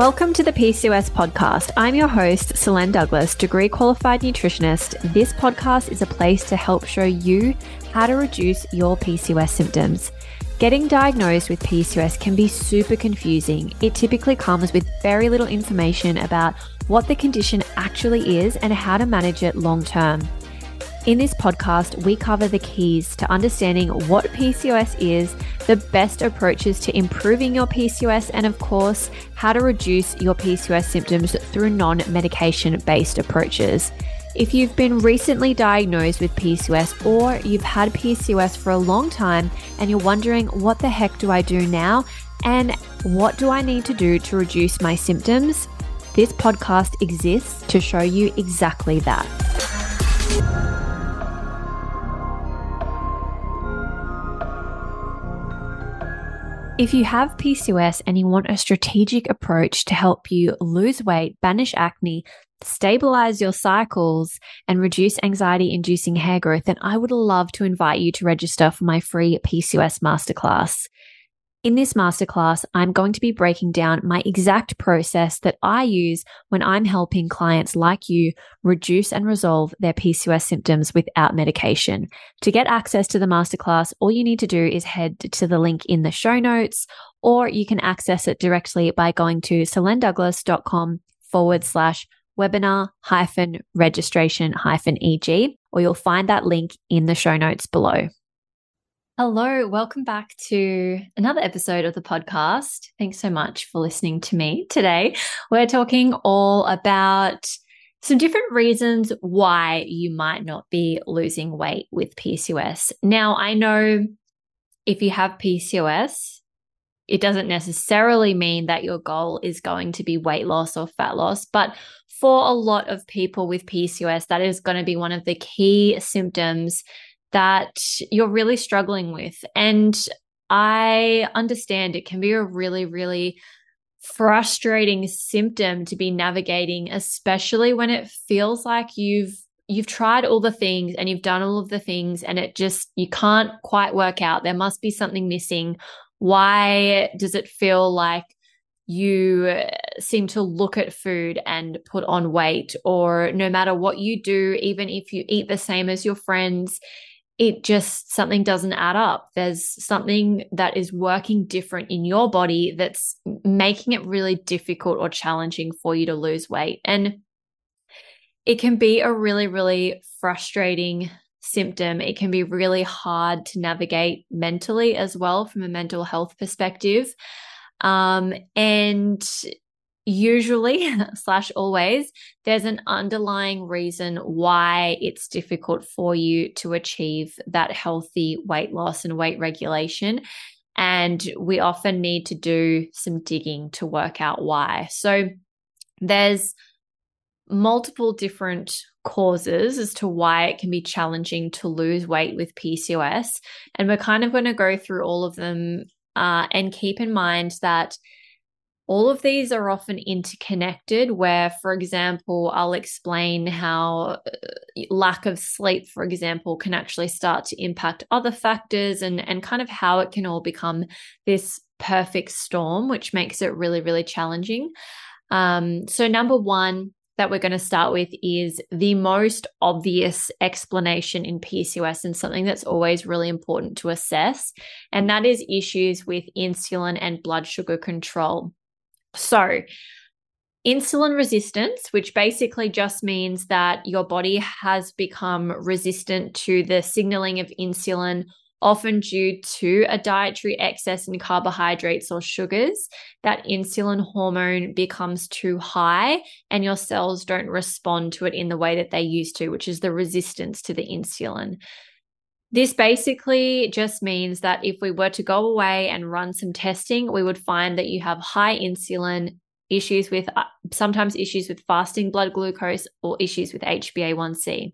Welcome to the PCOS podcast. I'm your host, Solaine Douglas, degree qualified nutritionist. This podcast is a place to help show you how to reduce your PCOS symptoms. Getting diagnosed with PCOS can be super confusing. It typically comes with very little information about what the condition actually is and how to manage it long term. In this podcast, we cover the keys to understanding what PCOS is, the best approaches to improving your PCOS, and of course, how to reduce your PCOS symptoms through non medication based approaches. If you've been recently diagnosed with PCOS or you've had PCOS for a long time and you're wondering, what the heck do I do now? And what do I need to do to reduce my symptoms? This podcast exists to show you exactly that. If you have PCOS and you want a strategic approach to help you lose weight, banish acne, stabilize your cycles, and reduce anxiety inducing hair growth, then I would love to invite you to register for my free PCOS masterclass. In this masterclass, I'm going to be breaking down my exact process that I use when I'm helping clients like you reduce and resolve their PCOS symptoms without medication. To get access to the masterclass, all you need to do is head to the link in the show notes, or you can access it directly by going to solainedouglas.com forward slash webinar hyphen registration hyphen EG, or you'll find that link in the show notes below. Hello, welcome back to another episode of the podcast. Thanks so much for listening to me today. We're talking all about some different reasons why you might not be losing weight with PCOS. Now, I know if you have PCOS, it doesn't necessarily mean that your goal is going to be weight loss or fat loss, but for a lot of people with PCOS, that is going to be one of the key symptoms that you're really struggling with. And I understand it can be a really, really frustrating symptom to be navigating, especially when it feels like you've you've tried all the things and you've done all of the things and it just you can't quite work out. There must be something missing. Why does it feel like you uh, seem to look at food and put on weight or no matter what you do even if you eat the same as your friends it just something doesn't add up. There's something that is working different in your body that's making it really difficult or challenging for you to lose weight. And it can be a really, really frustrating symptom. It can be really hard to navigate mentally as well from a mental health perspective. Um, and usually slash always there's an underlying reason why it's difficult for you to achieve that healthy weight loss and weight regulation. And we often need to do some digging to work out why. So there's multiple different causes as to why it can be challenging to lose weight with PCOS and we're kind of going to go through all of them uh, and keep in mind that all of these are often interconnected, where, for example, I'll explain how uh, lack of sleep, for example, can actually start to impact other factors and, and kind of how it can all become this perfect storm, which makes it really, really challenging. Um, so, number one, that we're going to start with is the most obvious explanation in PCOS and something that's always really important to assess. And that is issues with insulin and blood sugar control. So, insulin resistance, which basically just means that your body has become resistant to the signaling of insulin, often due to a dietary excess in carbohydrates or sugars. That insulin hormone becomes too high, and your cells don't respond to it in the way that they used to, which is the resistance to the insulin. This basically just means that if we were to go away and run some testing, we would find that you have high insulin, issues with uh, sometimes issues with fasting blood glucose, or issues with HbA1c.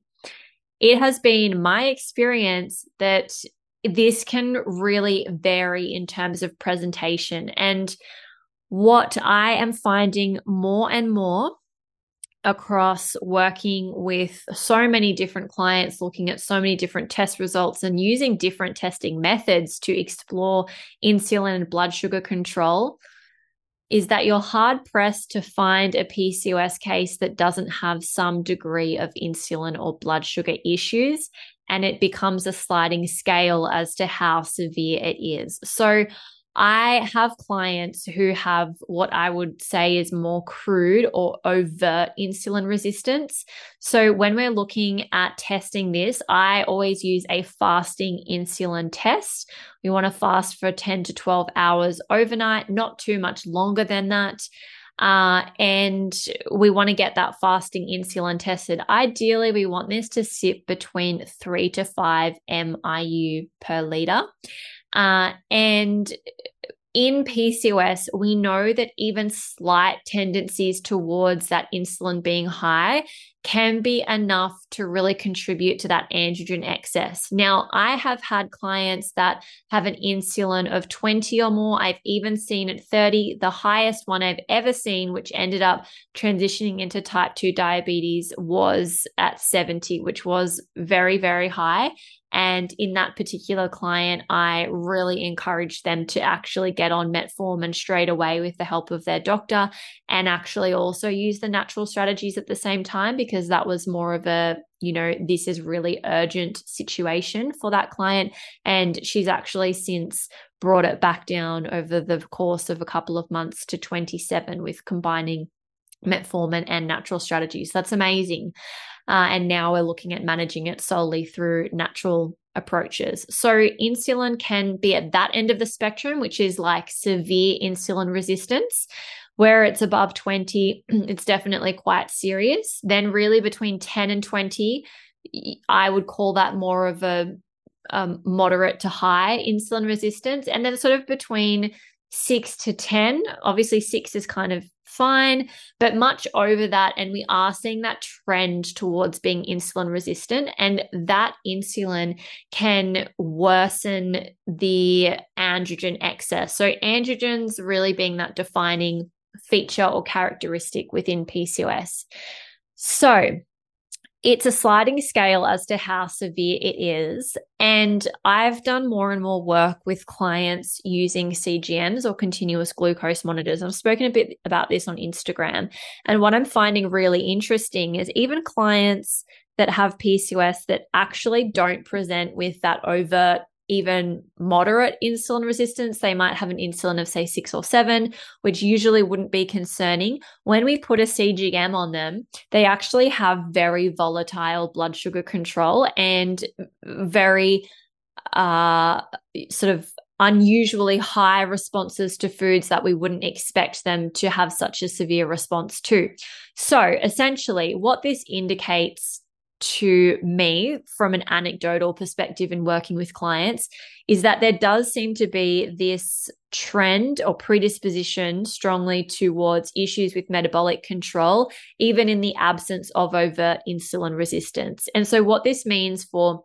It has been my experience that this can really vary in terms of presentation. And what I am finding more and more across working with so many different clients, looking at so many different test results, and using different testing methods to explore insulin and blood sugar control. is that you're hard pressed to find a PCOS case that doesn't have some degree of insulin or blood sugar issues. And it becomes a sliding scale as to how severe it is. So, I have clients who have what I would say is more crude or overt insulin resistance. So, when we're looking at testing this, I always use a fasting insulin test. We want to fast for 10 to 12 hours overnight, not too much longer than that. Uh, and we want to get that fasting insulin tested. Ideally, we want this to sit between three to five MIU per liter. Uh, and in PCOS, we know that even slight tendencies towards that insulin being high can be enough to really contribute to that androgen excess. Now, I have had clients that have an insulin of 20 or more. I've even seen at 30. The highest one I've ever seen, which ended up transitioning into type 2 diabetes, was at 70, which was very, very high. And in that particular client, I really encouraged them to actually get on metformin straight away with the help of their doctor and actually also use the natural strategies at the same time because that was more of a you know, this is really urgent situation for that client. And she's actually since brought it back down over the course of a couple of months to 27 with combining metformin and natural strategies. That's amazing. Uh, and now we're looking at managing it solely through natural approaches. So, insulin can be at that end of the spectrum, which is like severe insulin resistance. Where it's above 20, it's definitely quite serious. Then, really, between 10 and 20, I would call that more of a um, moderate to high insulin resistance. And then, sort of between six to 10, obviously, six is kind of fine, but much over that. And we are seeing that trend towards being insulin resistant. And that insulin can worsen the androgen excess. So, androgens really being that defining feature or characteristic within PCOS. So, it's a sliding scale as to how severe it is. And I've done more and more work with clients using CGMs or continuous glucose monitors. I've spoken a bit about this on Instagram. And what I'm finding really interesting is even clients that have PCOS that actually don't present with that overt even moderate insulin resistance, they might have an insulin of, say, six or seven, which usually wouldn't be concerning. When we put a CGM on them, they actually have very volatile blood sugar control and very uh, sort of unusually high responses to foods that we wouldn't expect them to have such a severe response to. So, essentially, what this indicates to me from an anecdotal perspective in working with clients is that there does seem to be this trend or predisposition strongly towards issues with metabolic control, even in the absence of overt insulin resistance. And so, what this means for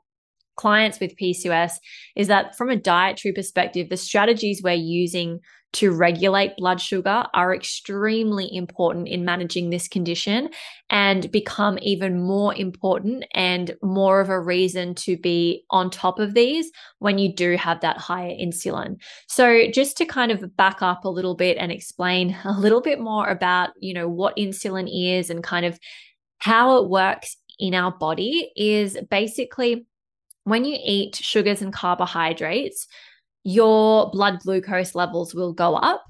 clients with PCOS is that from a dietary perspective, the strategies we're using to regulate blood sugar are extremely important in managing this condition and become even more important and more of a reason to be on top of these when you do have that higher insulin. So just to kind of back up a little bit and explain a little bit more about, you know, what insulin is and kind of how it works in our body is basically when you eat sugars and carbohydrates, your blood glucose levels will go up.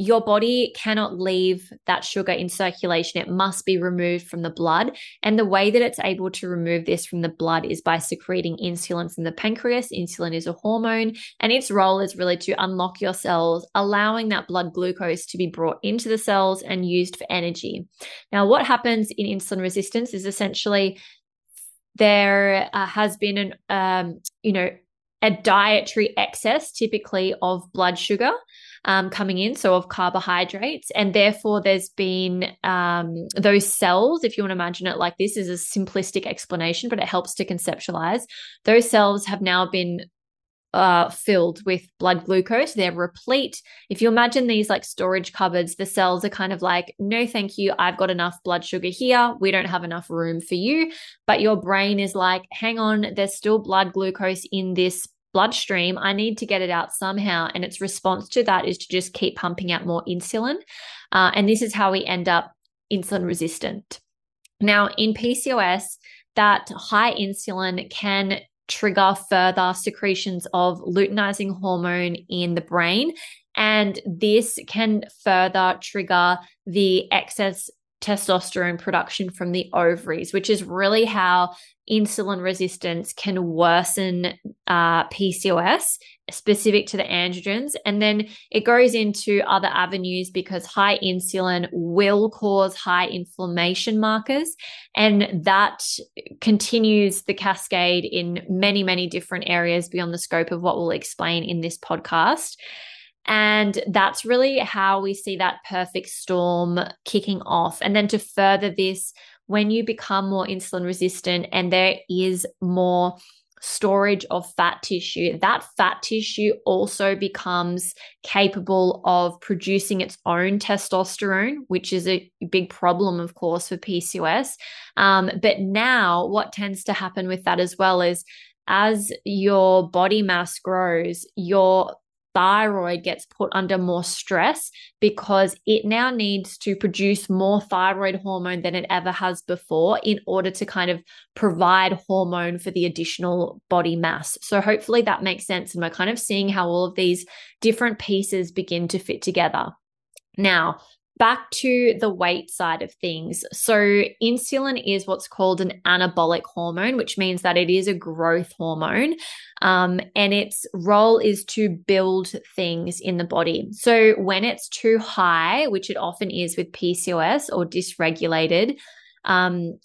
Your body cannot leave that sugar in circulation. It must be removed from the blood. And the way that it's able to remove this from the blood is by secreting insulin from the pancreas. Insulin is a hormone, and its role is really to unlock your cells, allowing that blood glucose to be brought into the cells and used for energy. Now, what happens in insulin resistance is essentially there uh, has been an um, you know a dietary excess, typically of blood sugar um, coming in, so of carbohydrates. And therefore, there's been um, those cells, if you want to imagine it like this, is a simplistic explanation, but it helps to conceptualize. Those cells have now been filled with blood glucose. They're replete. If you imagine these like storage cupboards, the cells are kind of like, no, thank you. I've got enough blood sugar here. We don't have enough room for you. But your brain is like, hang on, there's still blood glucose in this bloodstream, I need to get it out somehow. And its response to that is to just keep pumping out more insulin. Uh, and this is how we end up insulin resistant. Now, in PCOS, that high insulin can trigger further secretions of luteinizing hormone in the brain. And this can further trigger the excess testosterone production from the ovaries, which is really how insulin resistance can worsen uh, PCOS specific to the androgens. And then it goes into other avenues because high insulin will cause high inflammation markers. And that continues the cascade in many, many different areas beyond the scope of what we'll explain in this podcast. And that's really how we see that perfect storm kicking off. And then to further this, when you become more insulin resistant and there is more storage of fat tissue, that fat tissue also becomes capable of producing its own testosterone, which is a big problem, of course, for PCOS. Um, but now, what tends to happen with that as well is as your body mass grows, your thyroid gets put under more stress because it now needs to produce more thyroid hormone than it ever has before in order to kind of provide hormone for the additional body mass. So, hopefully, that makes sense. And we're kind of seeing how all of these different pieces begin to fit together. Now, back to the weight side of things. So, insulin is what's called an anabolic hormone, which means that it is a growth hormone. Um, and its role is to build things in the body. So, when it's too high, which it often is with PCOS or dysregulated, um,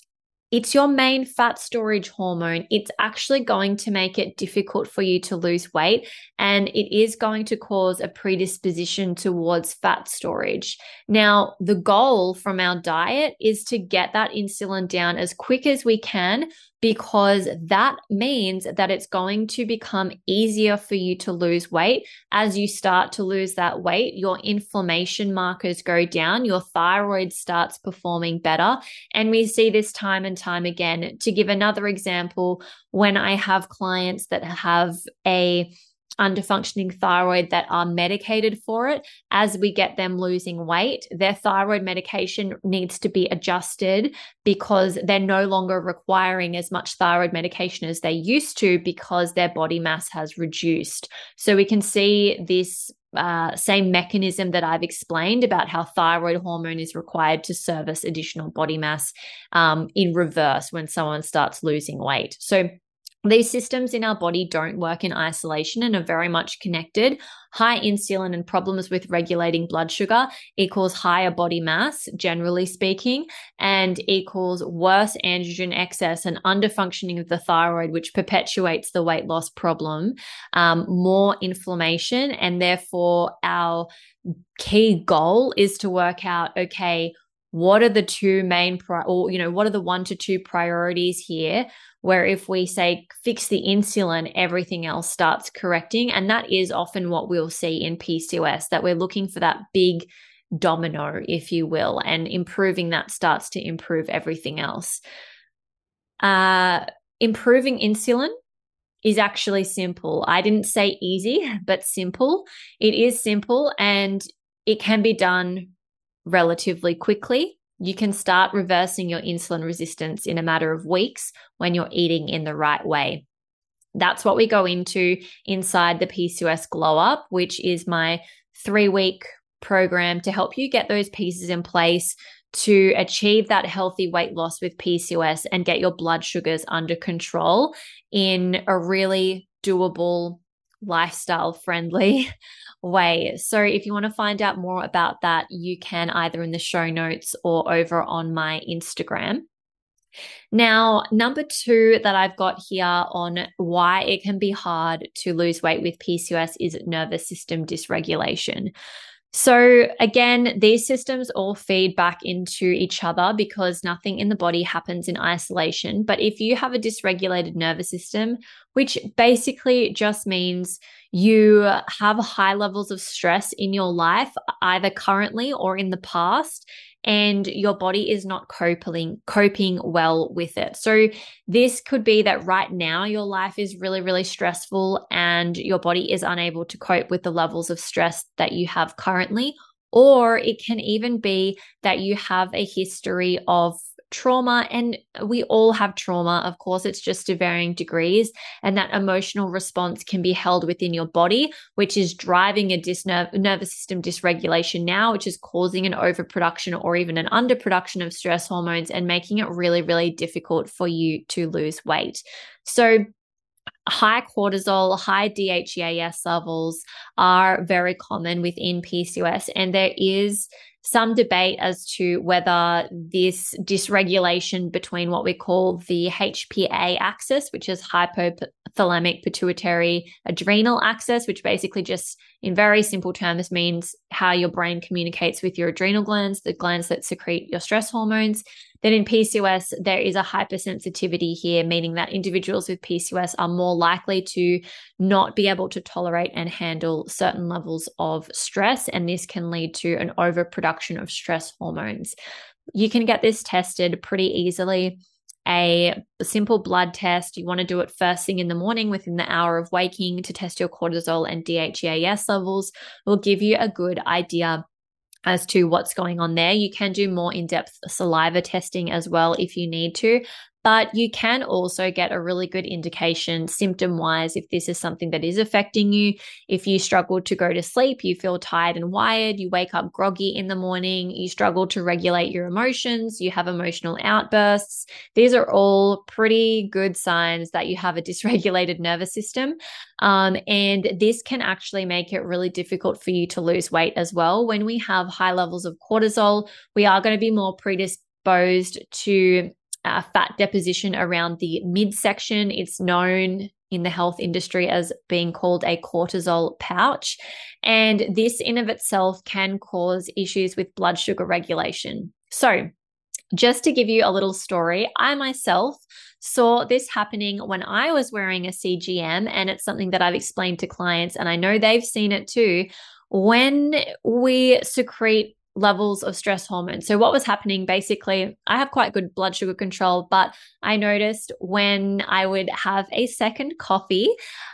it's your main fat storage hormone. It's actually going to make it difficult for you to lose weight and it is going to cause a predisposition towards fat storage. Now, the goal from our diet is to get that insulin down as quick as we can because that means that it's going to become easier for you to lose weight. As you start to lose that weight, your inflammation markers go down, your thyroid starts performing better. And we see this time and time again. To give another example, when I have clients that have a underfunctioning thyroid that are medicated for it as we get them losing weight their thyroid medication needs to be adjusted because they're no longer requiring as much thyroid medication as they used to because their body mass has reduced so we can see this uh, same mechanism that I've explained about how thyroid hormone is required to service additional body mass um, in reverse when someone starts losing weight. So, these systems in our body don't work in isolation and are very much connected. High insulin and problems with regulating blood sugar equals higher body mass, generally speaking, and equals worse androgen excess and underfunctioning of the thyroid, which perpetuates the weight loss problem, um, more inflammation, and therefore our key goal is to work out okay what are the two main pri- or you know what are the one to two priorities here where if we say fix the insulin, everything else starts correcting. And that is often what we'll see in PCOS, that we're looking for that big domino, if you will, and improving that starts to improve everything else. Uh, improving insulin is actually simple. I didn't say easy, but simple. It is simple and it can be done relatively quickly. You can start reversing your insulin resistance in a matter of weeks when you're eating in the right way. That's what we go into inside the PCOS Glow Up, which is my three week program to help you get those pieces in place to achieve that healthy weight loss with PCOS and get your blood sugars under control in a really doable, lifestyle friendly way. So if you want to find out more about that, you can either in the show notes or over on my Instagram. Now, number two that I've got here on why it can be hard to lose weight with PCOS is nervous system dysregulation. So, again, these systems all feed back into each other because nothing in the body happens in isolation. But if you have a dysregulated nervous system, which basically just means you have high levels of stress in your life, either currently or in the past, and your body is not coping coping well with it. So this could be that right now your life is really really stressful and your body is unable to cope with the levels of stress that you have currently or it can even be that you have a history of trauma and we all have trauma of course it's just to varying degrees and that emotional response can be held within your body which is driving a dis- nervous system dysregulation now which is causing an overproduction or even an underproduction of stress hormones and making it really really difficult for you to lose weight. So high cortisol, high DHEAS levels are very common within PCOS, and there is some debate as to whether this dysregulation between what we call the HPA axis, which is hypothalamic pituitary adrenal axis, which basically just in very simple terms means how your brain communicates with your adrenal glands, the glands that secrete your stress hormones. Then in PCOS, there is a hypersensitivity here, meaning that individuals with PCOS are more likely to not be able to tolerate and handle certain levels of stress. And this can lead to an overproduction of stress hormones. You can get this tested pretty easily a simple blood test. You want to do it first thing in the morning within the hour of waking to test your cortisol and DHEAS levels. will give you a good idea as to what's going on there. You can do more in depth saliva testing as well if you need to. But you can also get a really good indication symptom wise if this is something that is affecting you. If you struggle to go to sleep, you feel tired and wired, you wake up groggy in the morning, you struggle to regulate your emotions, you have emotional outbursts. These are all pretty good signs that you have a dysregulated nervous system. Um, and this can actually make it really difficult for you to lose weight as well. When we have high levels of cortisol, we are going to be more predisposed to uh, fat deposition around the midsection. It's known in the health industry as being called a cortisol pouch. And this in of itself can cause issues with blood sugar regulation. So, just to give you a little story, I myself saw this happening when I was wearing a CGM, and it's something that I've explained to clients, and I know they've seen it too. When we secrete levels of stress hormones. So, what was happening basically, I have quite good blood sugar control, but I noticed when I would have a second coffee,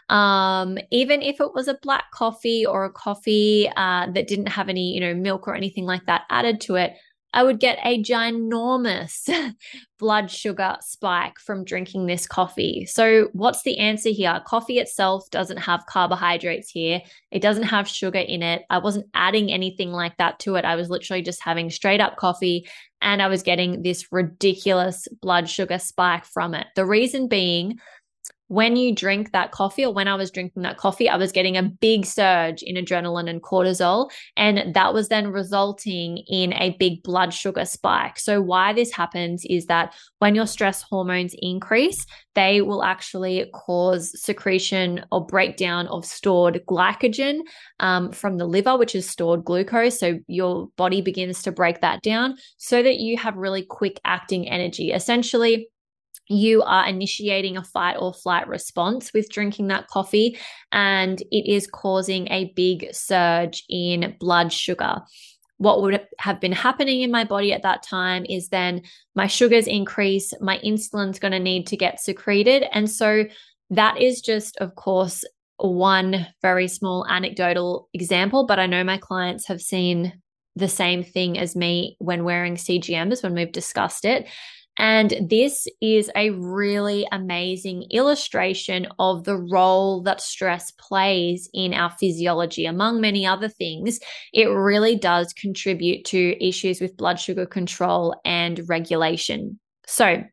um, even if it was a black coffee or a coffee uh, that didn't have any, you know, milk or anything like that added to it, I would get a ginormous blood sugar spike from drinking this coffee. So, what's the answer here? Coffee itself doesn't have carbohydrates here, it doesn't have sugar in it. I wasn't adding anything like that to it. I was literally just having straight up coffee and I was getting this ridiculous blood sugar spike from it. The reason being, when you drink that coffee or when I was drinking that coffee, I was getting a big surge in adrenaline and cortisol. And that was then resulting in a big blood sugar spike. So, why this happens is that when your stress hormones increase, they will actually cause secretion or breakdown of stored glycogen um, from the liver, which is stored glucose. So, your body begins to break that down so that you have really quick acting energy. Essentially, you are initiating a fight or flight response with drinking that coffee, and it is causing a big surge in blood sugar. What would have been happening in my body at that time is then my sugars increase, my insulin's going to need to get secreted. And so that is just, of course, one very small anecdotal example, but I know my clients have seen the same thing as me when wearing CGMs when we've discussed it. And this is a really amazing illustration of the role that stress plays in our physiology. Among many other things, it really does contribute to issues with blood sugar control and regulation. So,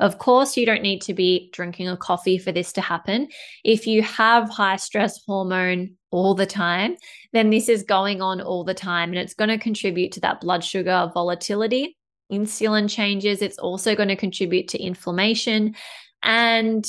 of course, you don't need to be drinking a coffee for this to happen. If you have high stress hormone all the time, then this is going on all the time and it's going to contribute to that blood sugar volatility insulin changes. It's also going to contribute to inflammation and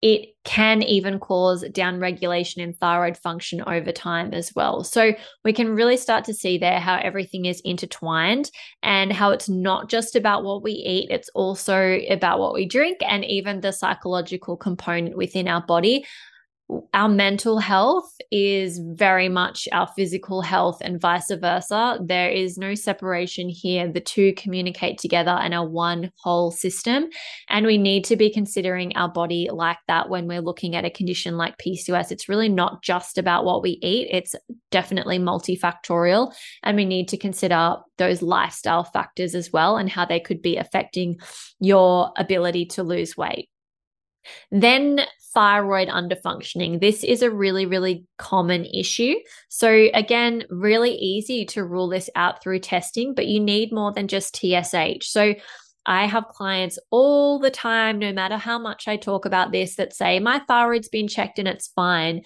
it can even cause downregulation in thyroid function over time as well. So we can really start to see there how everything is intertwined and how it's not just about what we eat, it's also about what we drink and even the psychological component within our body. Our mental health is very much our physical health and vice versa. There is no separation here. The two communicate together and are one whole system. And we need to be considering our body like that when we're looking at a condition like PCOS. It's really not just about what we eat, it's definitely multifactorial. And we need to consider those lifestyle factors as well and how they could be affecting your ability to lose weight. Then thyroid underfunctioning. This is a really, really common issue. So, again, really easy to rule this out through testing, but you need more than just TSH. So, I have clients all the time, no matter how much I talk about this, that say, My thyroid's been checked and it's fine.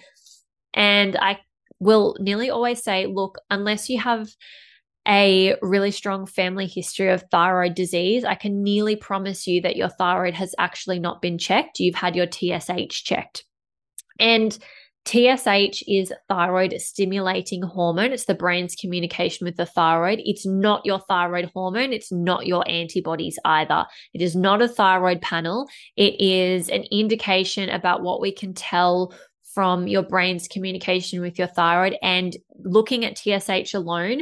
And I will nearly always say, Look, unless you have a really strong family history of thyroid disease, I can nearly promise you that your thyroid has actually not been checked. You've had your TSH checked. And TSH is thyroid stimulating hormone. It's the brain's communication with the thyroid. It's not your thyroid hormone. It's not your antibodies either. It is not a thyroid panel. It is an indication about what we can tell from your brain's communication with your thyroid. And looking at TSH alone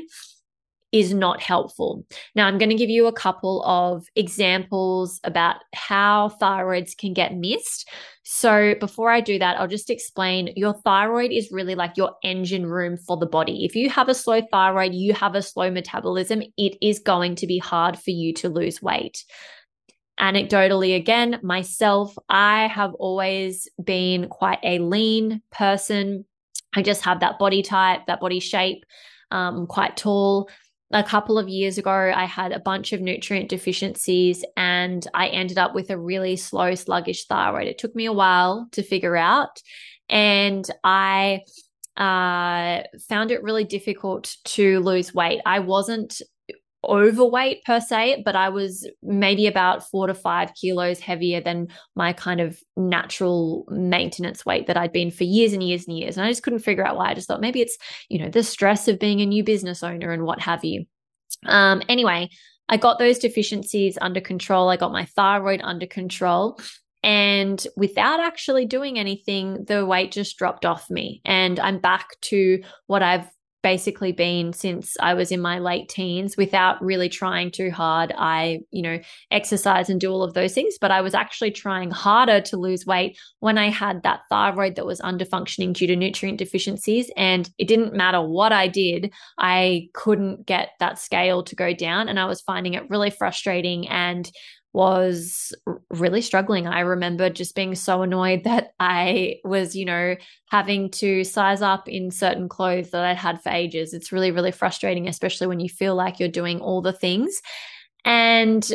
is not helpful. Now, I'm going to give you a couple of examples about how thyroids can get missed. So, before I do that, I'll just explain your thyroid is really like your engine room for the body. If you have a slow thyroid, you have a slow metabolism, it is going to be hard for you to lose weight. Anecdotally, again, myself, I have always been quite a lean person. I just have that body type, that body shape. Um, quite tall a couple of years ago, I had a bunch of nutrient deficiencies and I ended up with a really slow, sluggish thyroid. It took me a while to figure out. And I uh, found it really difficult to lose weight. I wasn't overweight per se, but I was maybe about four to five kilos heavier than my kind of natural maintenance weight that I'd been for years and years and years. And I just couldn't figure out why. I just thought maybe it's, you know, the stress of being a new business owner and what have you. Um, anyway, I got those deficiencies under control. I got my thyroid under control. And without actually doing anything, the weight just dropped off me. And I'm back to what I've basically been since I was in my late teens without really trying too hard. I, you know, exercise and do all of those things, but I was actually trying harder to lose weight when I had that thyroid that was underfunctioning due to nutrient deficiencies. And it didn't matter what I did, I couldn't get that scale to go down. And I was finding it really frustrating and was really struggling. I remember just being so annoyed that I was, you know, having to size up in certain clothes that I'd had for ages. It's really, really frustrating, especially when you feel like you're doing all the things. And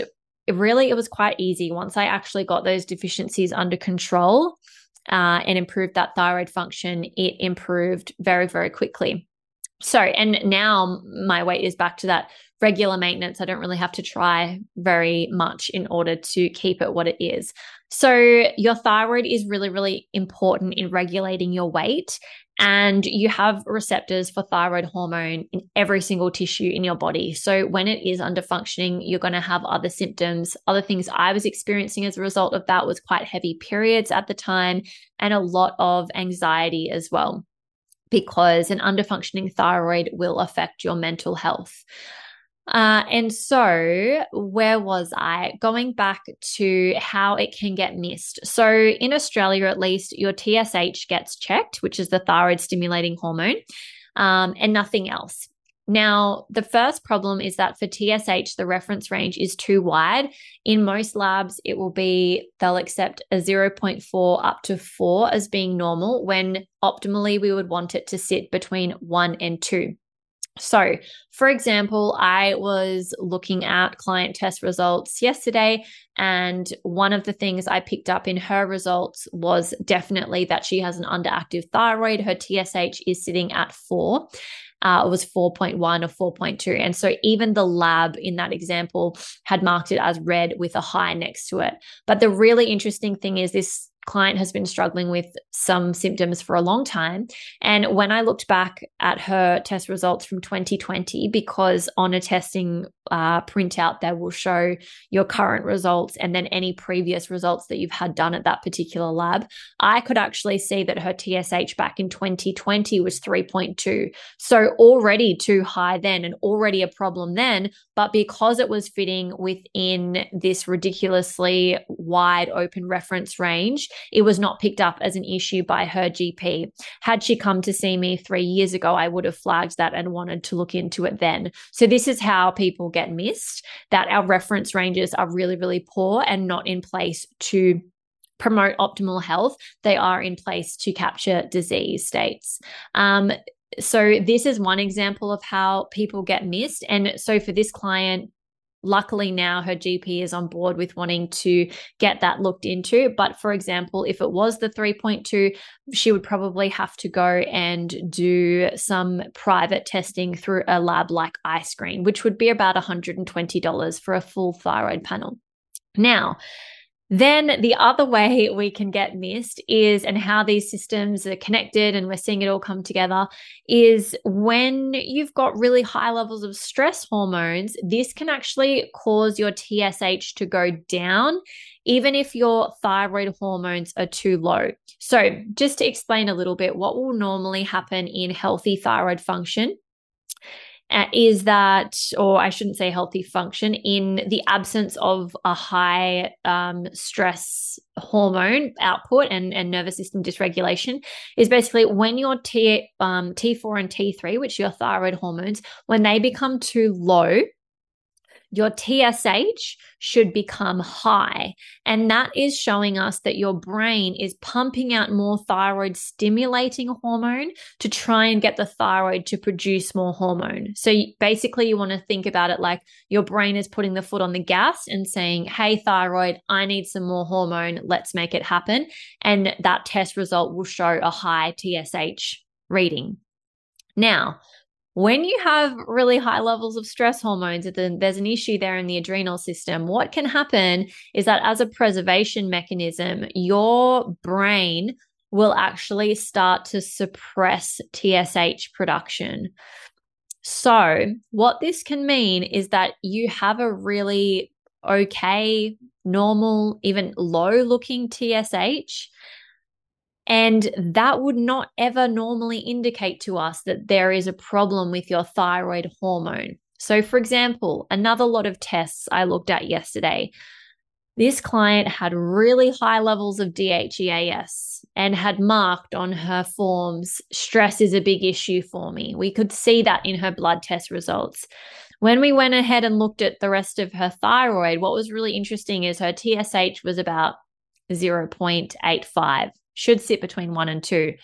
really, it was quite easy once I actually got those deficiencies under control uh, and improved that thyroid function. It improved very, very quickly. So, and now my weight is back to that regular maintenance. I don't really have to try very much in order to keep it what it is. So, your thyroid is really, really important in regulating your weight. And you have receptors for thyroid hormone in every single tissue in your body. So, when it is under functioning, you're going to have other symptoms. Other things I was experiencing as a result of that was quite heavy periods at the time and a lot of anxiety as well because an underfunctioning thyroid will affect your mental health. Uh, and so, where was I? Going back to how it can get missed. So, in Australia, at least, your TSH gets checked, which is the thyroid stimulating hormone, um, and nothing else. Now, the first problem is that for TSH, the reference range is too wide. In most labs, it will be they'll accept a 0.4 up to 4 as being normal, when optimally we would want it to sit between 1 and 2. So, for example, I was looking at client test results yesterday, and one of the things I picked up in her results was definitely that she has an underactive thyroid. Her TSH is sitting at four uh, it was 4.1 or 4.2. And so even the lab in that example had marked it as red with a high next to it. But the really interesting thing is this client has been struggling with some symptoms for a long time. And when I looked back at her test results from 2020, because on a testing uh, printout, they will show your current results and then any previous results that you've had done at that particular lab, I could actually see that her TSH back in 2020 was 3.2. So already too high then and already a problem then. But because it was fitting within this ridiculously wide open reference range, it was not picked up as an issue by her GP. Had she come to see me three years ago, I would have flagged that and wanted to look into it then. So, this is how people get missed that our reference ranges are really, really poor and not in place to promote optimal health. They are in place to capture disease states. Um, so, this is one example of how people get missed. And so, for this client, luckily now her GP is on board with wanting to get that looked into. But for example, if it was the 3.2, she would probably have to go and do some private testing through a lab like iScreen, which would be about $120 for a full thyroid panel. Now, then the other way we can get missed is, and how these systems are connected and we're seeing it all come together, is when you've got really high levels of stress hormones, this can actually cause your TSH to go down, even if your thyroid hormones are too low. So, just to explain a little bit, what will normally happen in healthy thyroid function uh, is that, or I shouldn't say healthy function, in the absence of a high um, stress hormone output and, and nervous system dysregulation, is basically when your T, um, T4 and T3, which are your thyroid hormones, when they become too low, your TSH should become high. And that is showing us that your brain is pumping out more thyroid stimulating hormone to try and get the thyroid to produce more hormone. So basically, you want to think about it like your brain is putting the foot on the gas and saying, Hey, thyroid, I need some more hormone. Let's make it happen. And that test result will show a high TSH reading. Now, when you have really high levels of stress hormones, there's an issue there in the adrenal system. What can happen is that as a preservation mechanism, your brain will actually start to suppress TSH production. So, what this can mean is that you have a really okay, normal, even low looking TSH and that would not ever normally indicate to us that there is a problem with your thyroid hormone. So, for example, another lot of tests I looked at yesterday. This client had really high levels of DHEAS and had marked on her forms, stress is a big issue for me. We could see that in her blood test results. When we went ahead and looked at the rest of her thyroid, what was really interesting is her TSH was about 0.85 should sit between one and two.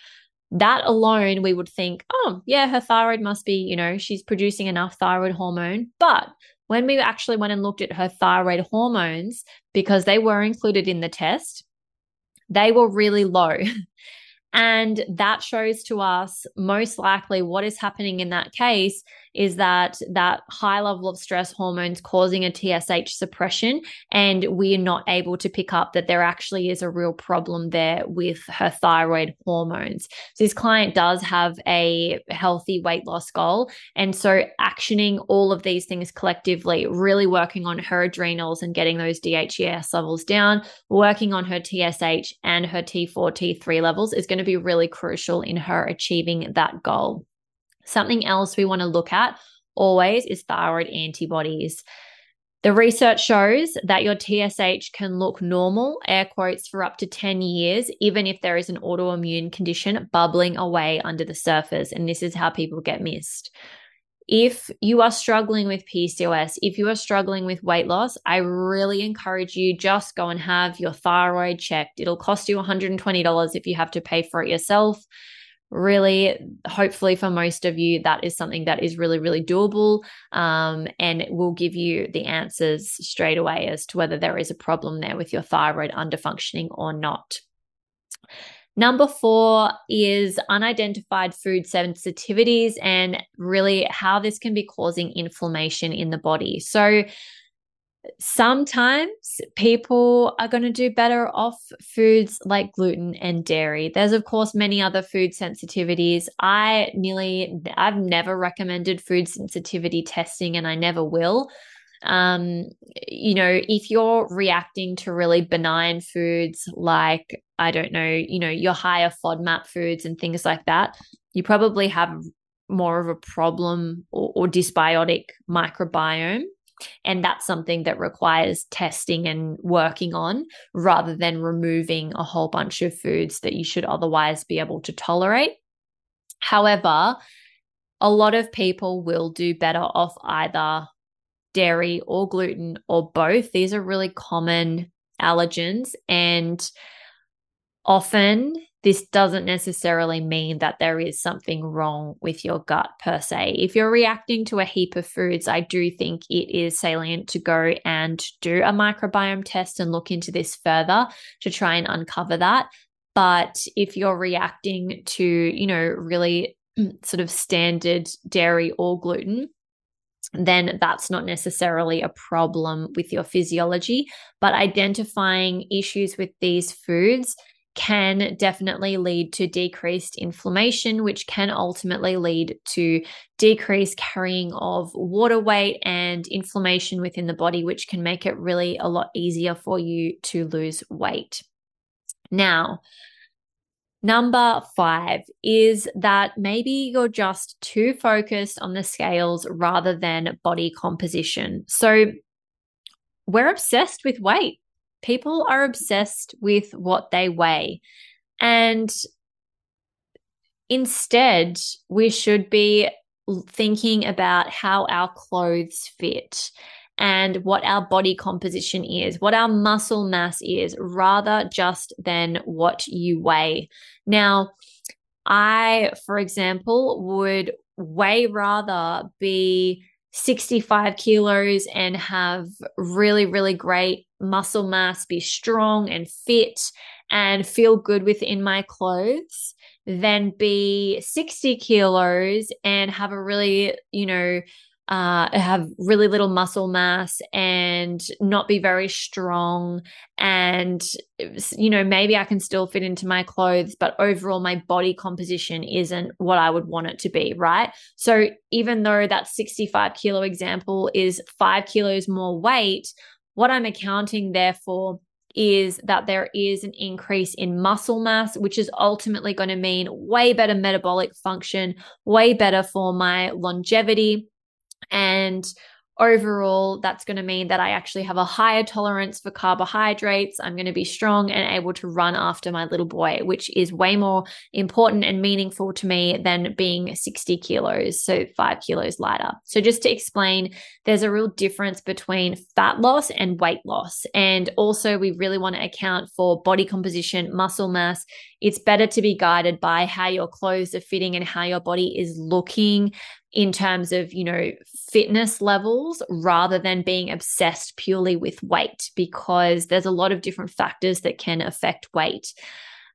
That alone, we would think, oh, yeah, her thyroid must be, you know, she's producing enough thyroid hormone. But when we actually went and looked at her thyroid hormones, because they were included in the test, they were really low. And that shows to us most likely what is happening in that case is that that high level of stress hormones causing a TSH suppression and we are not able to pick up that there actually is a real problem there with her thyroid hormones. So this client does have a healthy weight loss goal and so actioning all of these things collectively, really working on her adrenals and getting those DHEAS levels down, working on her TSH and her T4 T3 levels is going to be really crucial in her achieving that goal. Something else we want to look at always is thyroid antibodies. The research shows that your TSH can look normal, air quotes, for up to 10 years, even if there is an autoimmune condition bubbling away under the surface. And this is how people get missed. If you are struggling with PCOS, if you are struggling with weight loss, I really encourage you just go and have your thyroid checked. It'll cost you $120 if you have to pay for it yourself really hopefully for most of you that is something that is really really doable um, and will give you the answers straight away as to whether there is a problem there with your thyroid underfunctioning or not Number four is unidentified food sensitivities and really how this can be causing inflammation in the body. So, sometimes people are going to do better off foods like gluten and dairy. There's, of course, many other food sensitivities. I nearly, I've never recommended food sensitivity testing and I never will. Um, you know, if you're reacting to really benign foods like, I don't know, you know, your higher FODMAP foods and things like that, you probably have more of a problem or, or dysbiotic microbiome and that's something that requires testing and working on rather than removing a whole bunch of foods that you should otherwise be able to tolerate. However, a lot of people will do better off either dairy or gluten or both. These are really common allergens and often this doesn't necessarily mean that there is something wrong with your gut per se. If you're reacting to a heap of foods, I do think it is salient to go and do a microbiome test and look into this further to try and uncover that. But if you're reacting to, you know, really sort of standard dairy or gluten, then that's not necessarily a problem with your physiology. But identifying issues with these foods can definitely lead to decreased inflammation, which can ultimately lead to decreased carrying of water weight and inflammation within the body, which can make it really a lot easier for you to lose weight. Now, Number five is that maybe you're just too focused on the scales rather than body composition. So, we're obsessed with weight people are obsessed with what they weigh. And instead, we should be thinking about how our clothes fit and what our body composition is, what our muscle mass is, rather just than what you weigh. Now, I, for example, would way rather be 65 kilos and have really, really great muscle mass, be strong and fit and feel good within my clothes than be 60 kilos and have a really, you know, uh, have really little muscle mass and not be very strong. And, you know, maybe I can still fit into my clothes, but overall, my body composition isn't what I would want it to be, right? So even though that 65 kilo example is five kilos more weight, what I'm accounting therefore is that there is an increase in muscle mass, which is ultimately going to mean way better metabolic function, way better for my longevity and overall, that's going to mean that I actually have a higher tolerance for carbohydrates. I'm going to be strong and able to run after my little boy, which is way more important and meaningful to me than being 60 kilos, so five kilos lighter. So, just to explain, there's a real difference between fat loss and weight loss. And also, we really want to account for body composition, muscle mass. It's better to be guided by how your clothes are fitting and how your body is looking in terms of, you know, fitness levels rather than being obsessed purely with weight because there's a lot of different factors that can affect weight.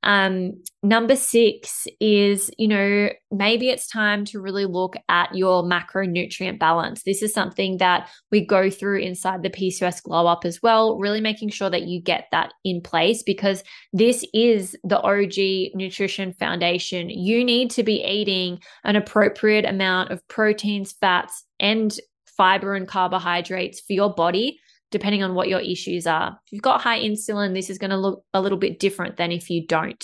Um, number six is, you know, maybe it's time to really look at your macronutrient balance. This is something that we go through inside the PCOS GlowUp as well, really making sure that you get that in place because this is the OG nutrition foundation. You need to be eating an appropriate amount of proteins, fats, and fiber and carbohydrates for your body depending on what your issues are. If you've got high insulin, this is going to look a little bit different than if you don't.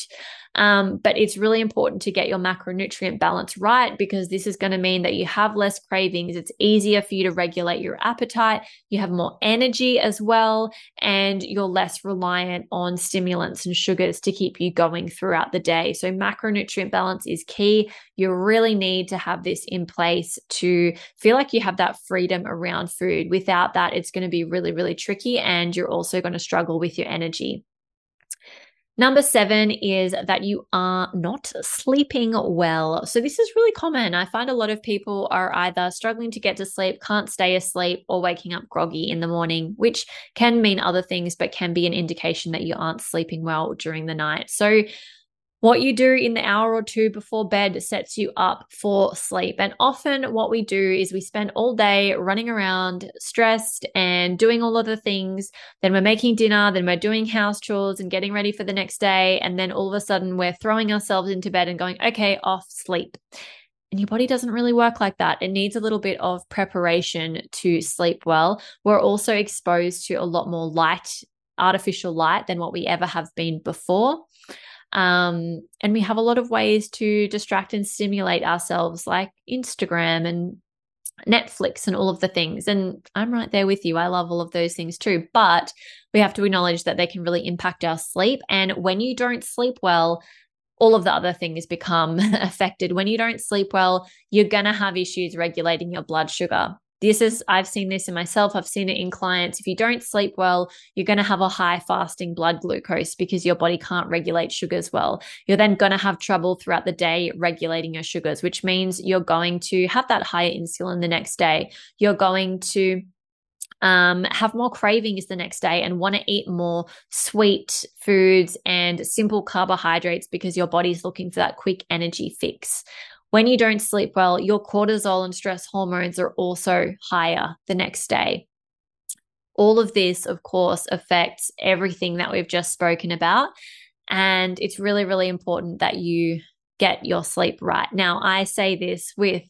Um, but it's really important to get your macronutrient balance right because this is going to mean that you have less cravings. It's easier for you to regulate your appetite. You have more energy as well, and you're less reliant on stimulants and sugars to keep you going throughout the day. So, macronutrient balance is key. You really need to have this in place to feel like you have that freedom around food. Without that, it's going to be really, really tricky, and you're also going to struggle with your energy. Number seven is that you are not sleeping well. So, this is really common. I find a lot of people are either struggling to get to sleep, can't stay asleep, or waking up groggy in the morning, which can mean other things, but can be an indication that you aren't sleeping well during the night. So, What you do in the hour or two before bed sets you up for sleep. And often, what we do is we spend all day running around, stressed, and doing all of the things. Then we're making dinner, then we're doing house chores and getting ready for the next day. And then all of a sudden, we're throwing ourselves into bed and going, okay, off sleep. And your body doesn't really work like that. It needs a little bit of preparation to sleep well. We're also exposed to a lot more light, artificial light, than what we ever have been before. Um, and we have a lot of ways to distract and stimulate ourselves, like Instagram and Netflix and all of the things. And I'm right there with you. I love all of those things too. But we have to acknowledge that they can really impact our sleep. And when you don't sleep well, all of the other things become affected. When you don't sleep well, you're going to have issues regulating your blood sugar. This is, I've seen this in myself, I've seen it in clients. If you don't sleep well, you're going to have a high fasting blood glucose because your body can't regulate sugars well. You're then going to have trouble throughout the day regulating your sugars, which means you're going to have that higher insulin the next day. You're going to um, have more cravings the next day and want to eat more sweet foods and simple carbohydrates because your body's looking for that quick energy fix. When you don't sleep well, your cortisol and stress hormones are also higher the next day. All of this, of course, affects everything that we've just spoken about. And it's really, really important that you get your sleep right. Now, I say this with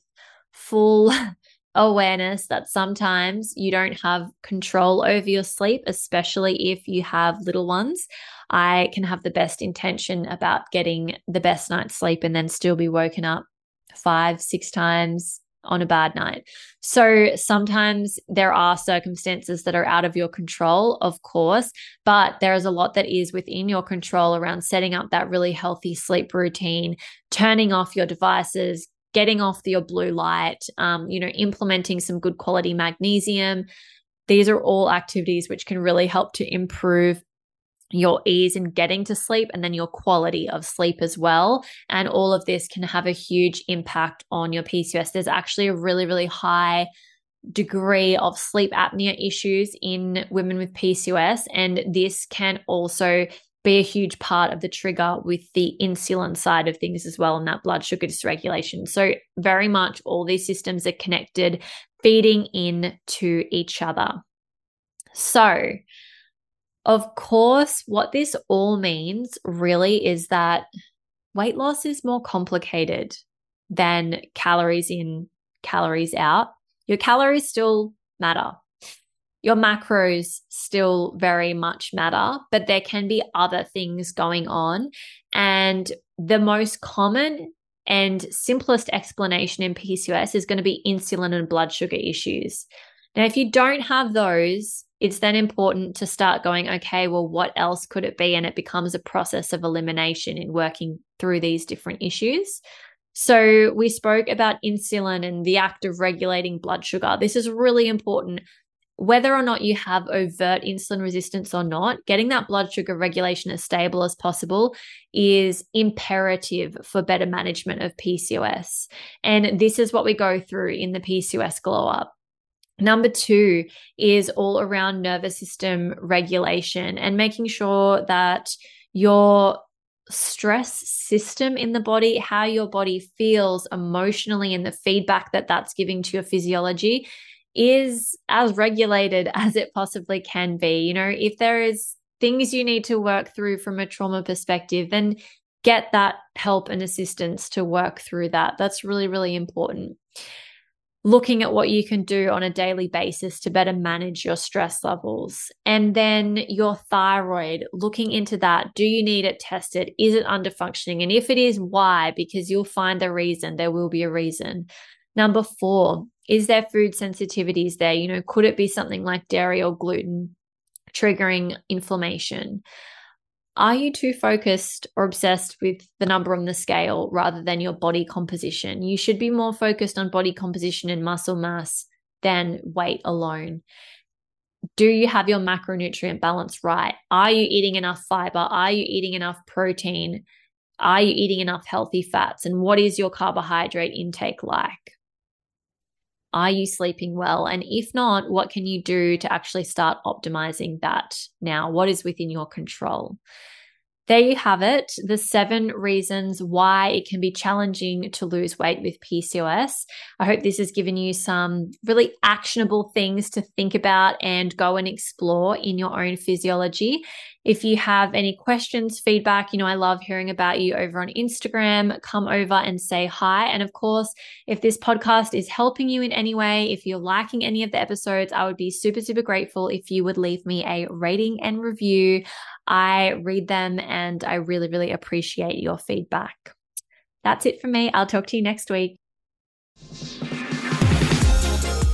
full awareness that sometimes you don't have control over your sleep, especially if you have little ones. I can have the best intention about getting the best night's sleep and then still be woken up five, six times on a bad night. So sometimes there are circumstances that are out of your control, of course, but there is a lot that is within your control around setting up that really healthy sleep routine, turning off your devices, getting off your blue light, um, you know, implementing some good quality magnesium. These are all activities which can really help to improve your ease in getting to sleep and then your quality of sleep as well. And all of this can have a huge impact on your PCOS. There's actually a really, really high degree of sleep apnea issues in women with PCOS. And this can also be a huge part of the trigger with the insulin side of things as well and that blood sugar dysregulation. So, very much all these systems are connected, feeding in to each other. So, of course, what this all means really is that weight loss is more complicated than calories in, calories out. Your calories still matter. Your macros still very much matter, but there can be other things going on. And the most common and simplest explanation in PCOS is going to be insulin and blood sugar issues. Now, if you don't have those, it's then important to start going, okay, well, what else could it be? And it becomes a process of elimination in working through these different issues. So, we spoke about insulin and the act of regulating blood sugar. This is really important. Whether or not you have overt insulin resistance or not, getting that blood sugar regulation as stable as possible is imperative for better management of PCOS. And this is what we go through in the PCOS GlowUp. Number two is all around nervous system regulation and making sure that your stress system in the body, how your body feels emotionally, and the feedback that that's giving to your physiology is as regulated as it possibly can be. You know, if there is things you need to work through from a trauma perspective, then get that help and assistance to work through that. That's really, really important looking at what you can do on a daily basis to better manage your stress levels. And then your thyroid, looking into that. Do you need it tested? Is it under functioning? And if it is, why? Because you'll find the reason. There will be a reason. Number four, is there food sensitivities there? You know, could it be something like dairy or gluten triggering inflammation? Are you too focused or obsessed with the number on the scale rather than your body composition? You should be more focused on body composition and muscle mass than weight alone. Do you have your macronutrient balance right? Are you eating enough fiber? Are you eating enough protein? Are you eating enough healthy fats? And what is your carbohydrate intake like? Are you sleeping well? And if not, what can you do to actually start optimizing that now? What is within your control? there you have it the seven reasons why it can be challenging to lose weight with PCOS. I hope this has given you some really actionable things to think about and go and explore in your own physiology. If you have any questions, feedback, you know, I love hearing about you over on Instagram. Come over and say hi. And of course, if this podcast is helping you in any way, if you're liking any of the episodes, I would be super, super grateful if you would leave me a rating and review. I read them and I really, really appreciate your feedback. That's it for me. I'll talk to you next week.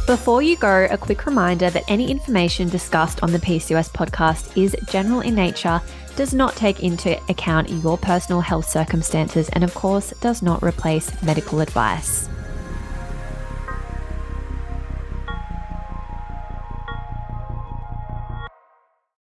Before you go, a quick reminder that any information discussed on the PCOS podcast is general in nature, does not take into account your personal health circumstances, and of course, does not replace medical advice.